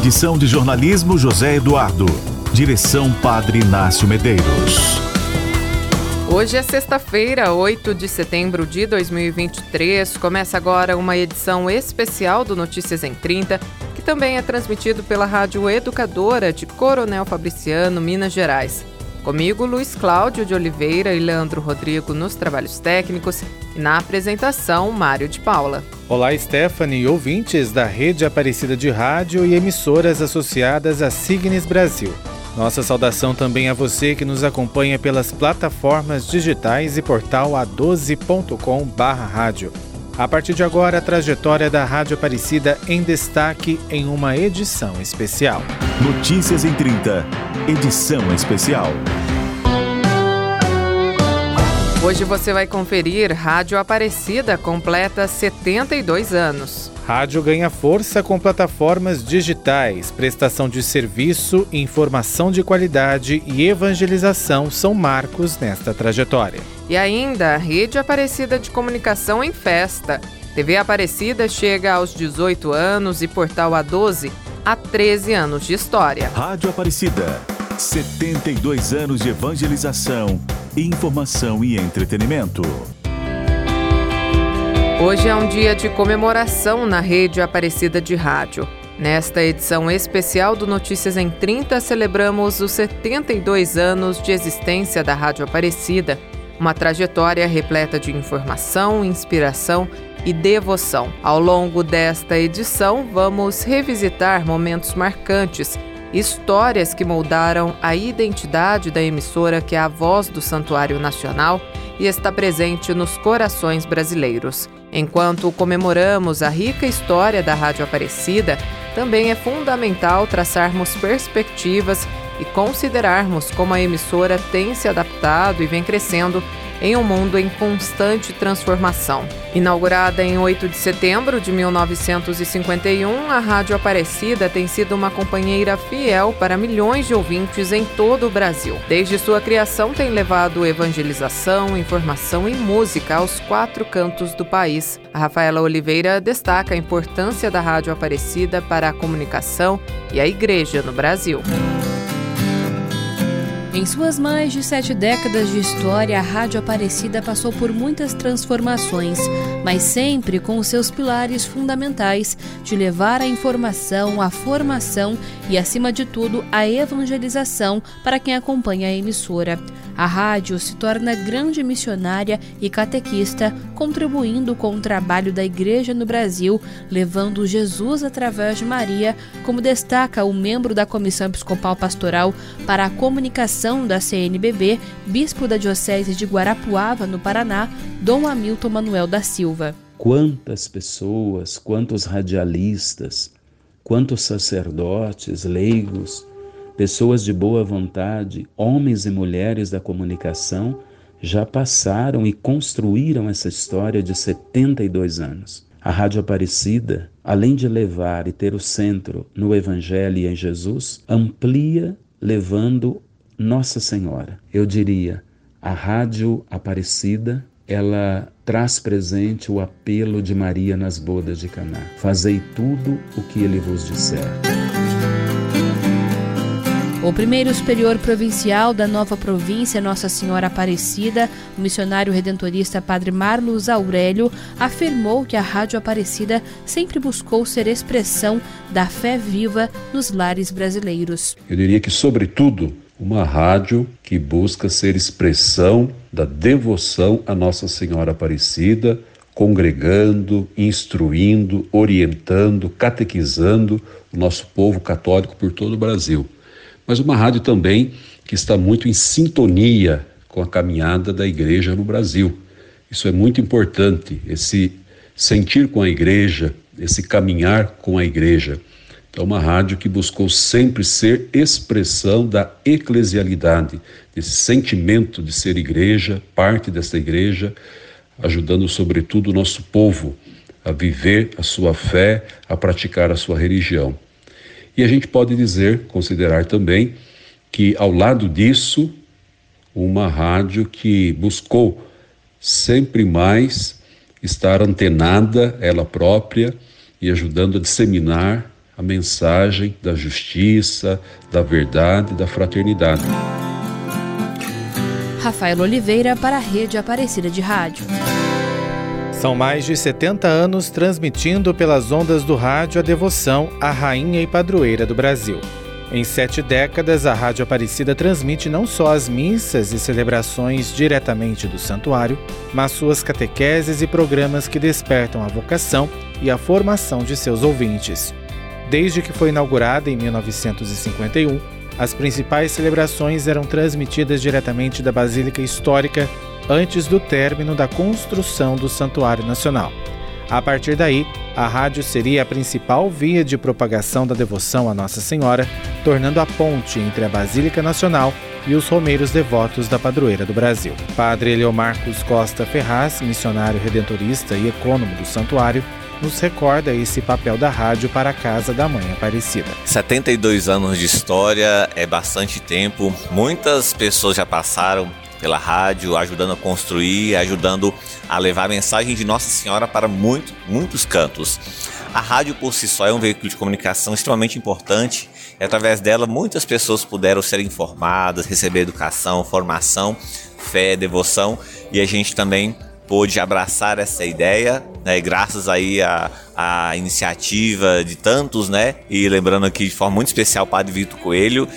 Edição de jornalismo José Eduardo. Direção Padre Inácio Medeiros. Hoje é sexta-feira, 8 de setembro de 2023. Começa agora uma edição especial do Notícias em 30, que também é transmitido pela Rádio Educadora de Coronel Fabriciano, Minas Gerais. Comigo, Luiz Cláudio de Oliveira e Leandro Rodrigo nos trabalhos técnicos e na apresentação, Mário de Paula. Olá, Stephanie, ouvintes da Rede Aparecida de Rádio e emissoras associadas à Signes Brasil. Nossa saudação também a você que nos acompanha pelas plataformas digitais e portal a12.com/rádio. A partir de agora, a trajetória da Rádio Aparecida em destaque em uma edição especial. Notícias em 30, edição especial. Hoje você vai conferir Rádio Aparecida completa 72 anos. Rádio ganha força com plataformas digitais, prestação de serviço, informação de qualidade e evangelização são marcos nesta trajetória. E ainda, a Rede Aparecida de Comunicação em Festa. TV Aparecida chega aos 18 anos e Portal A12 a 13 anos de história. Rádio Aparecida, 72 anos de evangelização, informação e entretenimento. Hoje é um dia de comemoração na rede Aparecida de Rádio. Nesta edição especial do Notícias em 30, celebramos os 72 anos de existência da Rádio Aparecida, uma trajetória repleta de informação, inspiração e devoção. Ao longo desta edição, vamos revisitar momentos marcantes, histórias que moldaram a identidade da emissora que é a voz do Santuário Nacional e está presente nos corações brasileiros. Enquanto comemoramos a rica história da Rádio Aparecida, também é fundamental traçarmos perspectivas e considerarmos como a emissora tem se adaptado e vem crescendo em um mundo em constante transformação. Inaugurada em 8 de setembro de 1951, a Rádio Aparecida tem sido uma companheira fiel para milhões de ouvintes em todo o Brasil. Desde sua criação, tem levado evangelização, informação e música aos quatro cantos do país. A Rafaela Oliveira destaca a importância da Rádio Aparecida para a comunicação e a igreja no Brasil. Em suas mais de sete décadas de história, a Rádio Aparecida passou por muitas transformações, mas sempre com os seus pilares fundamentais de levar a informação, a formação e, acima de tudo, a evangelização para quem acompanha a emissora. A rádio se torna grande missionária e catequista, contribuindo com o trabalho da Igreja no Brasil, levando Jesus através de Maria, como destaca o membro da Comissão Episcopal Pastoral para a Comunicação da CNBB, bispo da Diocese de Guarapuava, no Paraná, Dom Hamilton Manuel da Silva. Quantas pessoas, quantos radialistas, quantos sacerdotes, leigos, pessoas de boa vontade, homens e mulheres da comunicação, já passaram e construíram essa história de 72 anos. A Rádio Aparecida, além de levar e ter o centro no Evangelho e em Jesus, amplia levando Nossa Senhora. Eu diria, a Rádio Aparecida, ela traz presente o apelo de Maria nas bodas de Caná. Fazei tudo o que ele vos disser. O primeiro superior provincial da nova província Nossa Senhora Aparecida, o missionário redentorista Padre Marlos Aurélio, afirmou que a Rádio Aparecida sempre buscou ser expressão da fé viva nos lares brasileiros. Eu diria que, sobretudo, uma rádio que busca ser expressão da devoção a Nossa Senhora Aparecida, congregando, instruindo, orientando, catequizando o nosso povo católico por todo o Brasil mas uma rádio também que está muito em sintonia com a caminhada da igreja no Brasil. Isso é muito importante, esse sentir com a igreja, esse caminhar com a igreja. Então, uma rádio que buscou sempre ser expressão da eclesialidade, desse sentimento de ser igreja, parte dessa igreja, ajudando sobretudo o nosso povo a viver a sua fé, a praticar a sua religião. E a gente pode dizer, considerar também, que ao lado disso, uma rádio que buscou sempre mais estar antenada ela própria e ajudando a disseminar a mensagem da justiça, da verdade, da fraternidade. Rafael Oliveira para a Rede Aparecida de Rádio. São mais de 70 anos transmitindo pelas ondas do rádio a devoção à rainha e padroeira do Brasil. Em sete décadas, a Rádio Aparecida transmite não só as missas e celebrações diretamente do santuário, mas suas catequeses e programas que despertam a vocação e a formação de seus ouvintes. Desde que foi inaugurada em 1951, as principais celebrações eram transmitidas diretamente da Basílica Histórica antes do término da construção do Santuário Nacional. A partir daí, a rádio seria a principal via de propagação da devoção a Nossa Senhora, tornando a ponte entre a Basílica Nacional e os romeiros devotos da padroeira do Brasil. Padre Eleomarcos Costa Ferraz, missionário redentorista e ecônomo do santuário, nos recorda esse papel da rádio para a Casa da Mãe Aparecida. 72 anos de história é bastante tempo. Muitas pessoas já passaram pela rádio, ajudando a construir, ajudando a levar a mensagem de Nossa Senhora para muito, muitos cantos. A rádio por si só é um veículo de comunicação extremamente importante e através dela muitas pessoas puderam ser informadas, receber educação, formação, fé, devoção e a gente também pôde abraçar essa ideia, né, graças aí à, à iniciativa de tantos, né, e lembrando aqui de forma muito especial o Padre Vitor Coelho,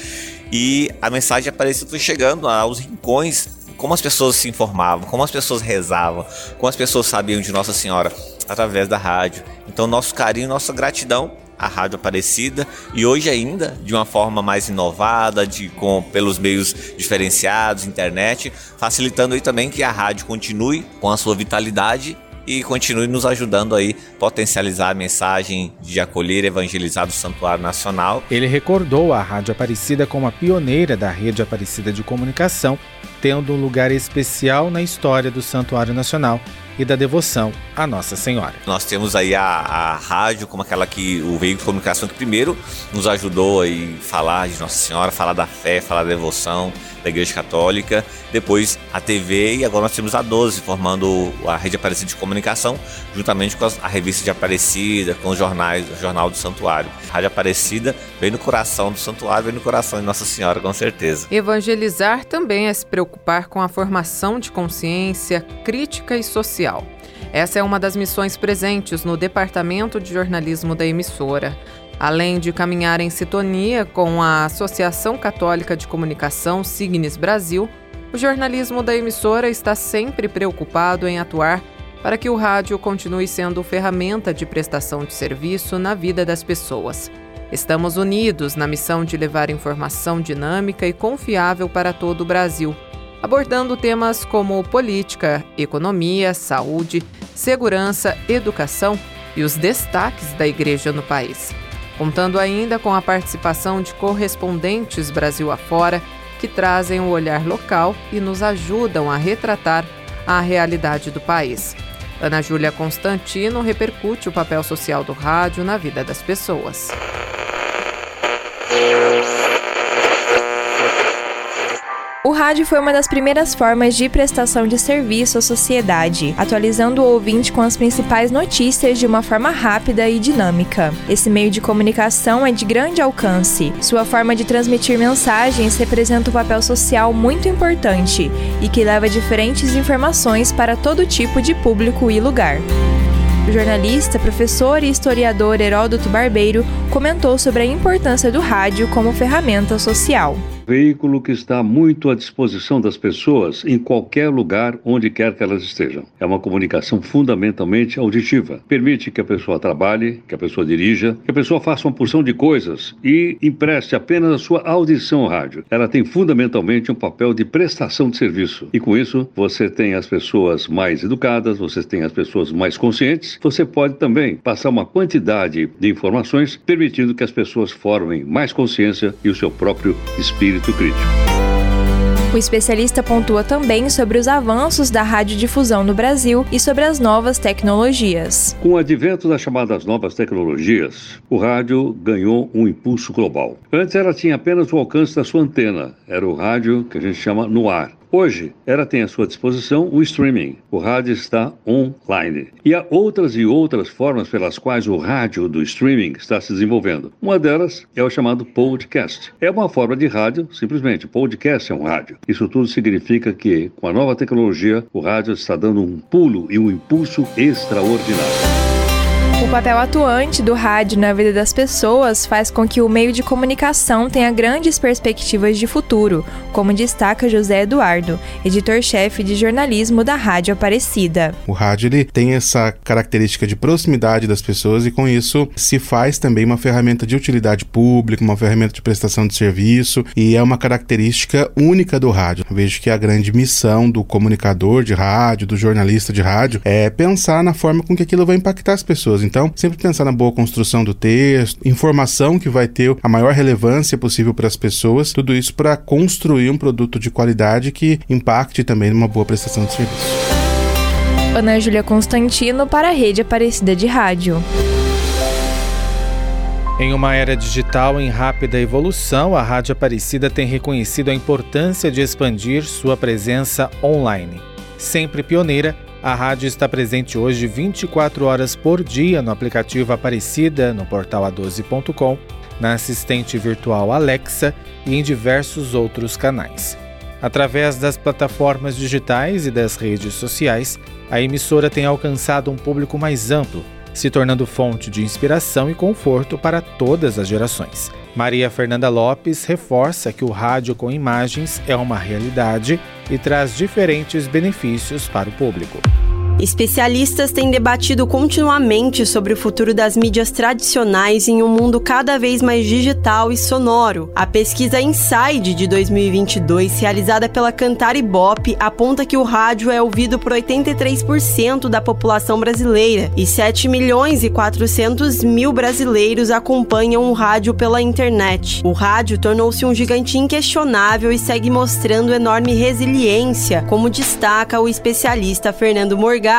e a mensagem apareceu foi chegando aos rincões, como as pessoas se informavam, como as pessoas rezavam, como as pessoas sabiam de Nossa Senhora através da rádio. Então, nosso carinho, nossa gratidão à Rádio Aparecida e hoje ainda de uma forma mais inovada, de com pelos meios diferenciados, internet, facilitando aí também que a rádio continue com a sua vitalidade e continue nos ajudando aí potencializar a mensagem de acolher e evangelizar do Santuário Nacional. Ele recordou a Rádio Aparecida como a pioneira da rede Aparecida de comunicação, tendo um lugar especial na história do Santuário Nacional e da devoção à Nossa Senhora. Nós temos aí a, a rádio como aquela que o veículo de comunicação que primeiro nos ajudou a falar de Nossa Senhora, falar da fé, falar da devoção da Igreja Católica, depois a TV e agora nós temos a 12 formando a rede Aparecida de Comunicação, juntamente com a revista de Aparecida, com os jornais, o Jornal do Santuário. A Rádio Aparecida vem no coração do santuário, vem no coração de Nossa Senhora, com certeza. Evangelizar também é se preocupar com a formação de consciência crítica e social social. Essa é uma das missões presentes no Departamento de Jornalismo da emissora. Além de caminhar em sintonia com a Associação Católica de Comunicação Signes Brasil, o jornalismo da emissora está sempre preocupado em atuar para que o rádio continue sendo ferramenta de prestação de serviço na vida das pessoas. Estamos unidos na missão de levar informação dinâmica e confiável para todo o Brasil abordando temas como política, economia, saúde, segurança, educação e os destaques da igreja no país. Contando ainda com a participação de correspondentes Brasil afora que trazem o olhar local e nos ajudam a retratar a realidade do país. Ana Júlia Constantino repercute o papel social do rádio na vida das pessoas. Rádio foi uma das primeiras formas de prestação de serviço à sociedade, atualizando o ouvinte com as principais notícias de uma forma rápida e dinâmica. Esse meio de comunicação é de grande alcance. Sua forma de transmitir mensagens representa um papel social muito importante e que leva diferentes informações para todo tipo de público e lugar. O jornalista, professor e historiador Heródoto Barbeiro comentou sobre a importância do rádio como ferramenta social veículo que está muito à disposição das pessoas em qualquer lugar onde quer que elas estejam. É uma comunicação fundamentalmente auditiva. Permite que a pessoa trabalhe, que a pessoa dirija, que a pessoa faça uma porção de coisas e empreste apenas a sua audição ao rádio. Ela tem fundamentalmente um papel de prestação de serviço. E com isso, você tem as pessoas mais educadas, você tem as pessoas mais conscientes, você pode também passar uma quantidade de informações, permitindo que as pessoas formem mais consciência e o seu próprio espírito espírito crítico. O especialista pontua também sobre os avanços da radiodifusão no Brasil e sobre as novas tecnologias. Com o advento das chamadas novas tecnologias, o rádio ganhou um impulso global. Antes ela tinha apenas o alcance da sua antena, era o rádio que a gente chama no ar. Hoje, ela tem à sua disposição o streaming. O rádio está online. E há outras e outras formas pelas quais o rádio do streaming está se desenvolvendo. Uma delas é o chamado podcast. É uma forma de rádio, simplesmente. Podcast é um rádio. Isso tudo significa que, com a nova tecnologia, o rádio está dando um pulo e um impulso extraordinário. O papel atuante do rádio na vida das pessoas faz com que o meio de comunicação tenha grandes perspectivas de futuro, como destaca José Eduardo, editor-chefe de jornalismo da Rádio Aparecida. O rádio ele tem essa característica de proximidade das pessoas e com isso se faz também uma ferramenta de utilidade pública, uma ferramenta de prestação de serviço e é uma característica única do rádio. Vejo que a grande missão do comunicador de rádio, do jornalista de rádio, é pensar na forma com que aquilo vai impactar as pessoas. Então, sempre pensar na boa construção do texto, informação que vai ter a maior relevância possível para as pessoas, tudo isso para construir um produto de qualidade que impacte também numa boa prestação de serviço. Ana Júlia Constantino para a Rede Aparecida de Rádio. Em uma era digital em rápida evolução, a Rádio Aparecida tem reconhecido a importância de expandir sua presença online. Sempre pioneira, a rádio está presente hoje 24 horas por dia no aplicativo Aparecida, no portal a12.com, na assistente virtual Alexa e em diversos outros canais. Através das plataformas digitais e das redes sociais, a emissora tem alcançado um público mais amplo, se tornando fonte de inspiração e conforto para todas as gerações. Maria Fernanda Lopes reforça que o rádio com imagens é uma realidade e traz diferentes benefícios para o público. Especialistas têm debatido continuamente sobre o futuro das mídias tradicionais em um mundo cada vez mais digital e sonoro. A pesquisa Inside de 2022, realizada pela Cantar Ibope, aponta que o rádio é ouvido por 83% da população brasileira e 7 milhões e 400 mil brasileiros acompanham o rádio pela internet. O rádio tornou-se um gigante inquestionável e segue mostrando enorme resiliência, como destaca o especialista Fernando Morgan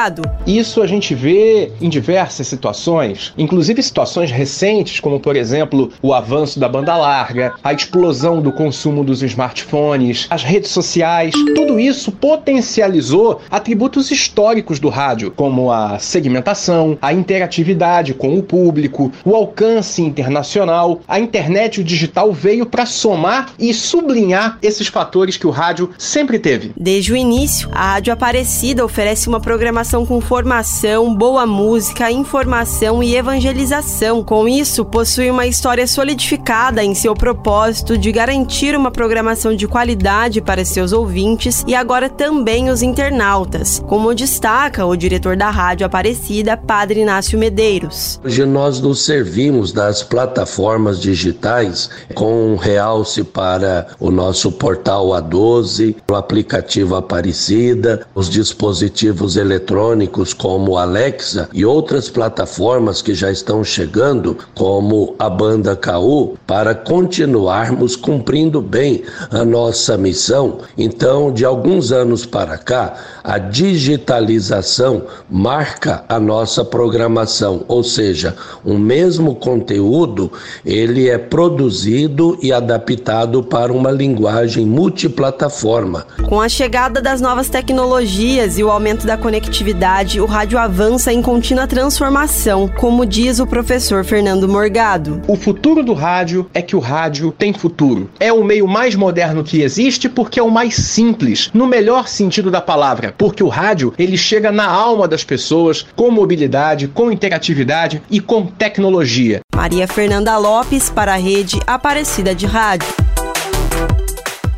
isso a gente vê em diversas situações, inclusive situações recentes, como por exemplo o avanço da banda larga, a explosão do consumo dos smartphones, as redes sociais. Tudo isso potencializou atributos históricos do rádio, como a segmentação, a interatividade com o público, o alcance internacional. A internet e o digital veio para somar e sublinhar esses fatores que o rádio sempre teve. Desde o início, a Rádio Aparecida oferece uma programação com formação, boa música, informação e evangelização. Com isso, possui uma história solidificada em seu propósito de garantir uma programação de qualidade para seus ouvintes e agora também os internautas, como destaca o diretor da Rádio Aparecida, Padre Inácio Medeiros. Hoje nós nos servimos das plataformas digitais com realce para o nosso portal A12, o aplicativo Aparecida, os dispositivos eletrônicos eletrônicos como Alexa e outras plataformas que já estão chegando, como a banda KU, para continuarmos cumprindo bem a nossa missão. Então, de alguns anos para cá, a digitalização marca a nossa programação, ou seja, o mesmo conteúdo ele é produzido e adaptado para uma linguagem multiplataforma. Com a chegada das novas tecnologias e o aumento da conectividade, o rádio avança em contínua transformação, como diz o professor Fernando Morgado. O futuro do rádio é que o rádio tem futuro. É o meio mais moderno que existe porque é o mais simples, no melhor sentido da palavra porque o rádio ele chega na alma das pessoas com mobilidade, com interatividade e com tecnologia. Maria Fernanda Lopes para a rede Aparecida de Rádio.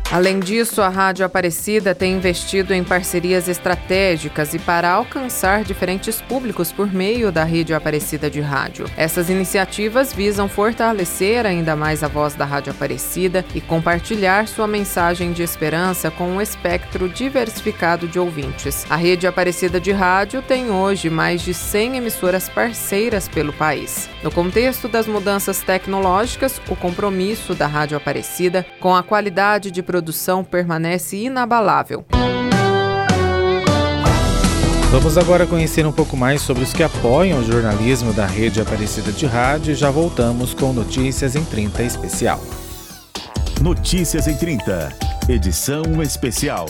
Além disso, a Rádio Aparecida tem investido em parcerias estratégicas e para alcançar diferentes públicos por meio da Rede Aparecida de Rádio. Essas iniciativas visam fortalecer ainda mais a voz da Rádio Aparecida e compartilhar sua mensagem de esperança com um espectro diversificado de ouvintes. A Rede Aparecida de Rádio tem hoje mais de 100 emissoras parceiras pelo país. No contexto das mudanças tecnológicas, o compromisso da Rádio Aparecida com a qualidade de produção produção permanece inabalável. Vamos agora conhecer um pouco mais sobre os que apoiam o jornalismo da Rede Aparecida de Rádio e já voltamos com Notícias em 30 especial. Notícias em 30, edição especial.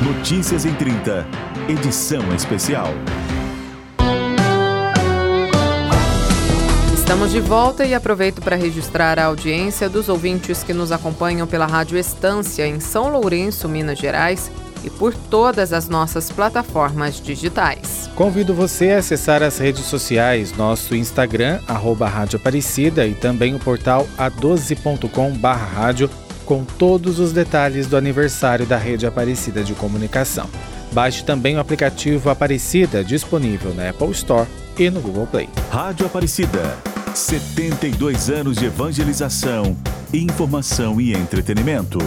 Notícias em 30, edição especial. Estamos de volta e aproveito para registrar a audiência dos ouvintes que nos acompanham pela Rádio Estância em São Lourenço, Minas Gerais e por todas as nossas plataformas digitais. Convido você a acessar as redes sociais, nosso Instagram, arroba Rádio Aparecida e também o portal a12.com rádio com todos os detalhes do aniversário da Rede Aparecida de Comunicação. Baixe também o aplicativo Aparecida disponível na Apple Store e no Google Play. Rádio Aparecida 72 anos de evangelização, informação e entretenimento.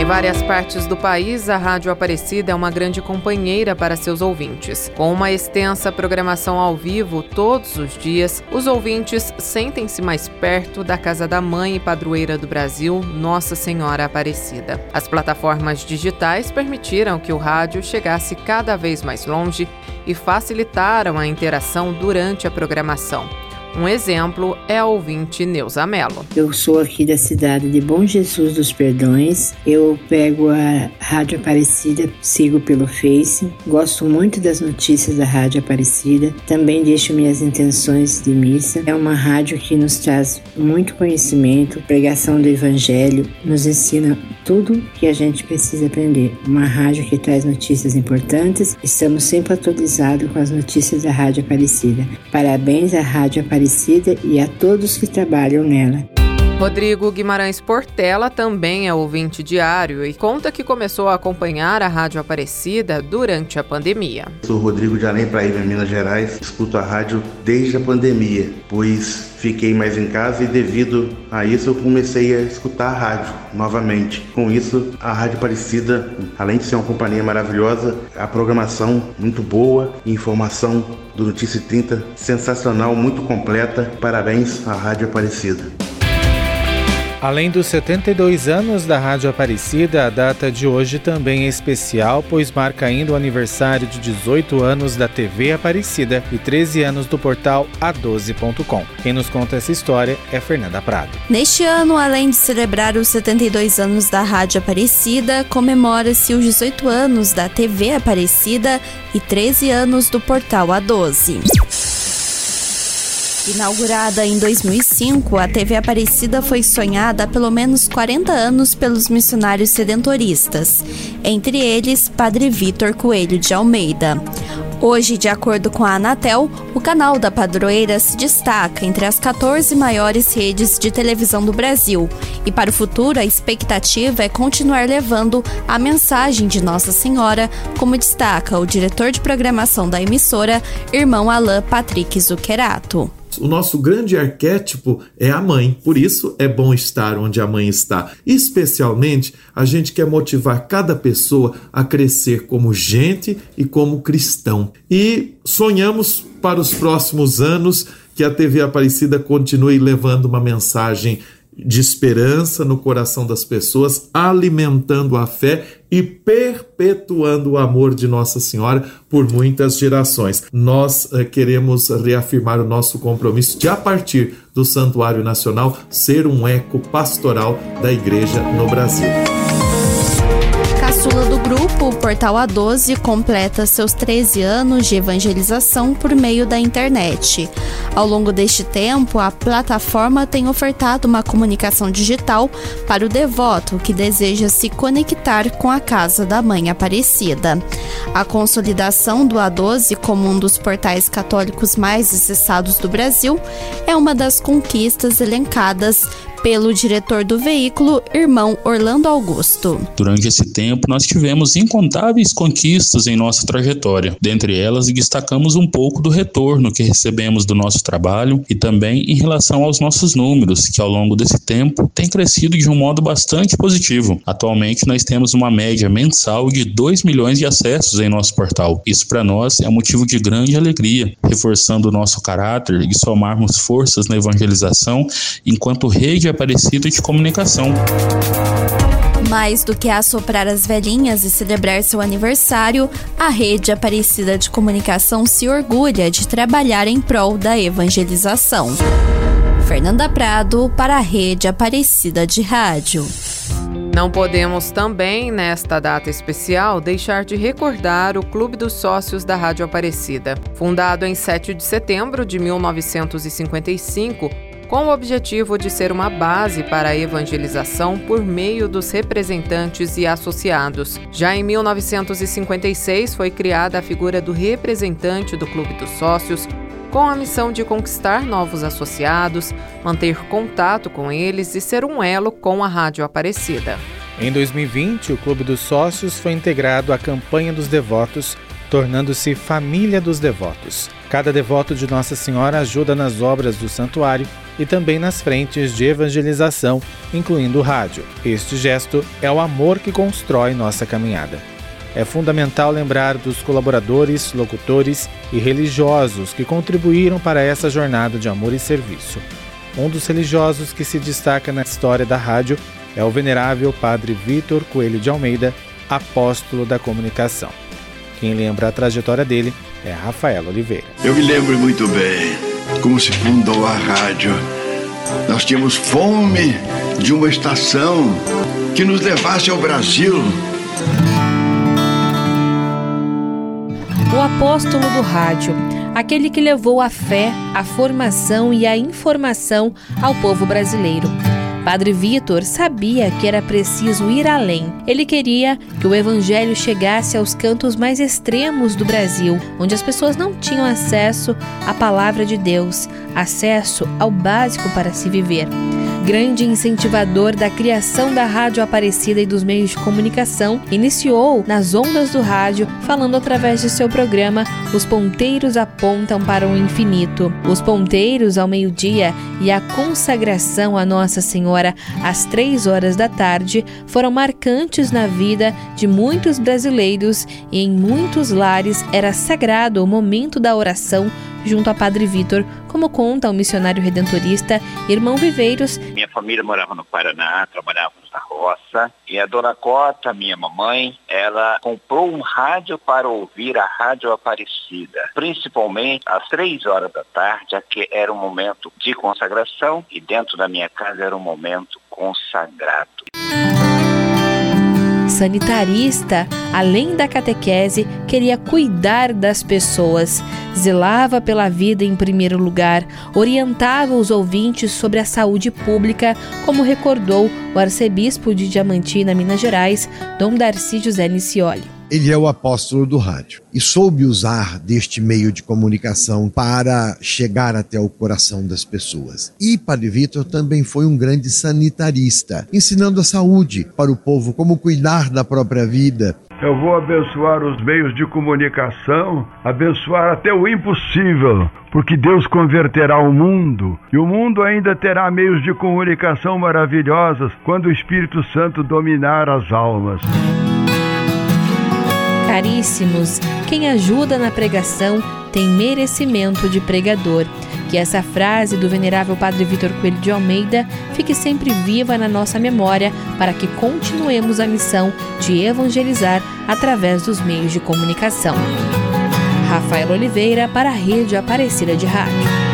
Em várias partes do país, a Rádio Aparecida é uma grande companheira para seus ouvintes. Com uma extensa programação ao vivo todos os dias, os ouvintes sentem-se mais perto da casa da mãe e padroeira do Brasil, Nossa Senhora Aparecida. As plataformas digitais permitiram que o rádio chegasse cada vez mais longe e facilitaram a interação durante a programação. Um exemplo é a ouvinte Neuza Mello. Eu sou aqui da cidade de Bom Jesus dos Perdões. Eu pego a Rádio Aparecida, sigo pelo Face. Gosto muito das notícias da Rádio Aparecida. Também deixo minhas intenções de missa. É uma rádio que nos traz muito conhecimento, pregação do Evangelho, nos ensina tudo que a gente precisa aprender. Uma rádio que traz notícias importantes. Estamos sempre atualizados com as notícias da Rádio Aparecida. Parabéns à Rádio Aparecida Aparecida e a todos que trabalham nela. Rodrigo Guimarães Portela também é ouvinte diário e conta que começou a acompanhar a Rádio Aparecida durante a pandemia. Sou Rodrigo de Além Paraíba, Minas Gerais. Escuto a rádio desde a pandemia, pois fiquei mais em casa e devido a isso eu comecei a escutar a rádio novamente. Com isso, a Rádio Aparecida, além de ser uma companhia maravilhosa, a programação muito boa, informação do Notícia 30 sensacional, muito completa. Parabéns à Rádio Aparecida. Além dos 72 anos da Rádio Aparecida, a data de hoje também é especial, pois marca ainda o aniversário de 18 anos da TV Aparecida e 13 anos do portal A12.com. Quem nos conta essa história é Fernanda Prado. Neste ano, além de celebrar os 72 anos da Rádio Aparecida, comemora-se os 18 anos da TV Aparecida e 13 anos do portal A12. Inaugurada em 2005, a TV Aparecida foi sonhada há pelo menos 40 anos pelos missionários sedentoristas, entre eles Padre Vitor Coelho de Almeida. Hoje, de acordo com a Anatel, o canal da Padroeira se destaca entre as 14 maiores redes de televisão do Brasil. E para o futuro, a expectativa é continuar levando a mensagem de Nossa Senhora, como destaca o diretor de programação da emissora, irmão Alain Patrick Zuccherato. O nosso grande arquétipo é a mãe, por isso é bom estar onde a mãe está. Especialmente, a gente quer motivar cada pessoa a crescer como gente e como cristão. E sonhamos para os próximos anos que a TV Aparecida continue levando uma mensagem de esperança no coração das pessoas, alimentando a fé e perpetuando o amor de Nossa Senhora por muitas gerações. Nós eh, queremos reafirmar o nosso compromisso de, a partir do Santuário Nacional, ser um eco pastoral da Igreja no Brasil o Portal A12 completa seus 13 anos de evangelização por meio da internet. Ao longo deste tempo, a plataforma tem ofertado uma comunicação digital para o devoto que deseja se conectar com a casa da Mãe Aparecida. A consolidação do A12 como um dos portais católicos mais acessados do Brasil é uma das conquistas elencadas pelo diretor do veículo, irmão Orlando Augusto. Durante esse tempo, nós tivemos incontáveis conquistas em nossa trajetória. Dentre elas, destacamos um pouco do retorno que recebemos do nosso trabalho e também em relação aos nossos números, que ao longo desse tempo têm crescido de um modo bastante positivo. Atualmente, nós temos uma média mensal de 2 milhões de acessos em nosso portal. Isso para nós é motivo de grande alegria, reforçando o nosso caráter e somarmos forças na evangelização enquanto rede Aparecida de Comunicação. Mais do que assoprar as velhinhas e celebrar seu aniversário, a Rede Aparecida de Comunicação se orgulha de trabalhar em prol da evangelização. Fernanda Prado para a Rede Aparecida de Rádio. Não podemos também, nesta data especial, deixar de recordar o Clube dos Sócios da Rádio Aparecida. Fundado em 7 de setembro de 1955, com o objetivo de ser uma base para a evangelização por meio dos representantes e associados. Já em 1956 foi criada a figura do representante do Clube dos Sócios, com a missão de conquistar novos associados, manter contato com eles e ser um elo com a Rádio Aparecida. Em 2020, o Clube dos Sócios foi integrado à Campanha dos Devotos, tornando-se Família dos Devotos. Cada devoto de Nossa Senhora ajuda nas obras do santuário e também nas frentes de evangelização, incluindo o rádio. Este gesto é o amor que constrói nossa caminhada. É fundamental lembrar dos colaboradores, locutores e religiosos que contribuíram para essa jornada de amor e serviço. Um dos religiosos que se destaca na história da rádio é o venerável Padre Vitor Coelho de Almeida, apóstolo da comunicação. Quem lembra a trajetória dele é Rafael Oliveira. Eu me lembro muito bem como se fundou a rádio. Nós tínhamos fome de uma estação que nos levasse ao Brasil. O apóstolo do rádio, aquele que levou a fé, a formação e a informação ao povo brasileiro. Padre Vitor sabia que era preciso ir além. Ele queria que o evangelho chegasse aos cantos mais extremos do Brasil, onde as pessoas não tinham acesso à palavra de Deus, acesso ao básico para se viver grande incentivador da criação da Rádio Aparecida e dos meios de comunicação, iniciou nas ondas do rádio, falando através de seu programa Os Ponteiros Apontam para o Infinito. Os ponteiros ao meio-dia e a consagração a Nossa Senhora às três horas da tarde foram marcantes na vida de muitos brasileiros e em muitos lares era sagrado o momento da oração junto a Padre Vitor, como conta o missionário redentorista Irmão Viveiros. Minha família morava no Paraná, trabalhávamos na roça, e a dona Cota, minha mamãe, ela comprou um rádio para ouvir a Rádio Aparecida, principalmente às três horas da tarde, que era um momento de consagração, e dentro da minha casa era um momento consagrado sanitarista, além da catequese, queria cuidar das pessoas, zelava pela vida em primeiro lugar, orientava os ouvintes sobre a saúde pública, como recordou o arcebispo de Diamantina, Minas Gerais, Dom Darcy José Nicioli. Ele é o apóstolo do rádio e soube usar deste meio de comunicação para chegar até o coração das pessoas. E Padre Vitor também foi um grande sanitarista, ensinando a saúde para o povo, como cuidar da própria vida. Eu vou abençoar os meios de comunicação, abençoar até o impossível, porque Deus converterá o mundo e o mundo ainda terá meios de comunicação maravilhosos quando o Espírito Santo dominar as almas. Caríssimos, quem ajuda na pregação tem merecimento de pregador. Que essa frase do venerável Padre Vitor Coelho de Almeida fique sempre viva na nossa memória para que continuemos a missão de evangelizar através dos meios de comunicação. Rafael Oliveira para a Rede Aparecida de Rádio.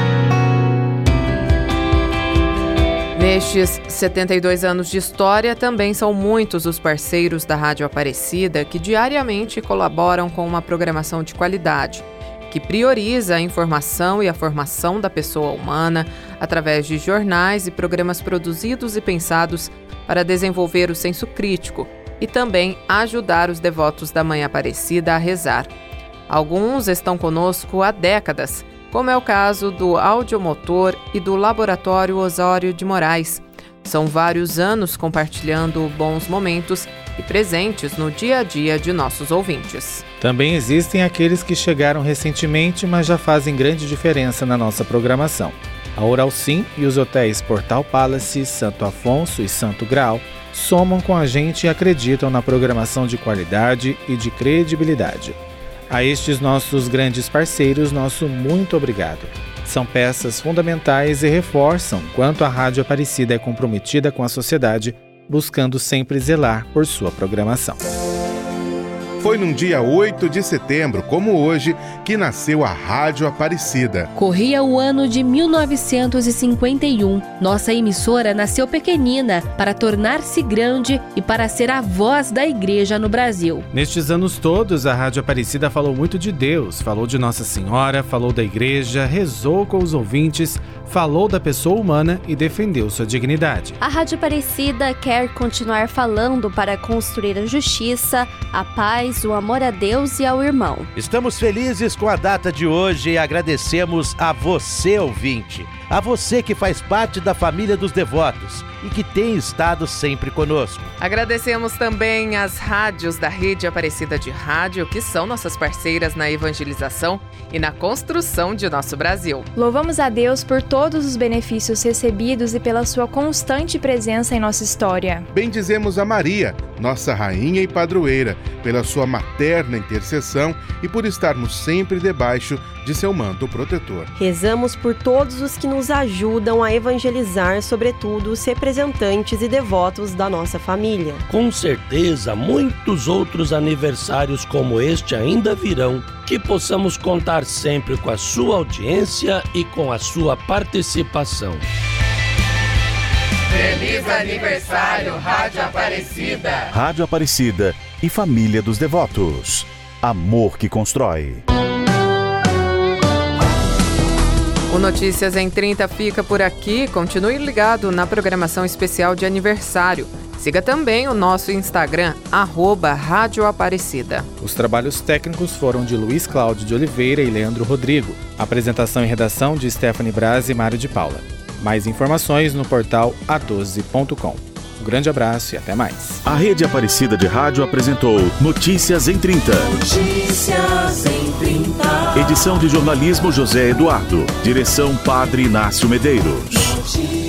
Nestes 72 anos de história, também são muitos os parceiros da Rádio Aparecida que diariamente colaboram com uma programação de qualidade, que prioriza a informação e a formação da pessoa humana através de jornais e programas produzidos e pensados para desenvolver o senso crítico e também ajudar os devotos da Mãe Aparecida a rezar. Alguns estão conosco há décadas como é o caso do Audiomotor e do Laboratório Osório de Moraes. São vários anos compartilhando bons momentos e presentes no dia a dia de nossos ouvintes. Também existem aqueles que chegaram recentemente, mas já fazem grande diferença na nossa programação. A Oral Sim e os hotéis Portal Palace, Santo Afonso e Santo Grau somam com a gente e acreditam na programação de qualidade e de credibilidade. A estes nossos grandes parceiros, nosso muito obrigado. São peças fundamentais e reforçam quanto a Rádio Aparecida é comprometida com a sociedade, buscando sempre zelar por sua programação. Foi num dia 8 de setembro, como hoje, que nasceu a Rádio Aparecida. Corria o ano de 1951. Nossa emissora nasceu pequenina para tornar-se grande e para ser a voz da igreja no Brasil. Nestes anos todos, a Rádio Aparecida falou muito de Deus, falou de Nossa Senhora, falou da igreja, rezou com os ouvintes, falou da pessoa humana e defendeu sua dignidade. A Rádio Aparecida quer continuar falando para construir a justiça, a paz, o amor a Deus e ao irmão. Estamos felizes com a data de hoje e agradecemos a você, ouvinte, a você que faz parte da família dos devotos e que tem estado sempre conosco. Agradecemos também as rádios da Rede Aparecida de Rádio, que são nossas parceiras na evangelização e na construção de nosso Brasil. Louvamos a Deus por todos os benefícios recebidos e pela sua constante presença em nossa história. Bendizemos a Maria, nossa rainha e padroeira, pela sua materna intercessão e por estarmos sempre debaixo de seu manto protetor. Rezamos por todos os que nos ajudam a evangelizar, sobretudo os representantes e devotos da nossa família. Com certeza, muitos outros aniversários como este ainda virão. Que possamos contar sempre com a sua audiência e com a sua participação. Feliz aniversário, Rádio Aparecida! Rádio Aparecida e Família dos Devotos. Amor que constrói. O Notícias em 30 fica por aqui. Continue ligado na programação especial de aniversário. Siga também o nosso Instagram, arroba Rádio Aparecida. Os trabalhos técnicos foram de Luiz Cláudio de Oliveira e Leandro Rodrigo. Apresentação e redação de Stephanie Braz e Mário de Paula. Mais informações no portal a12.com. Um grande abraço e até mais. A Rede Aparecida de Rádio apresentou Notícias em 30. Notícias em 30. Edição de jornalismo José Eduardo. Direção Padre Inácio Medeiros.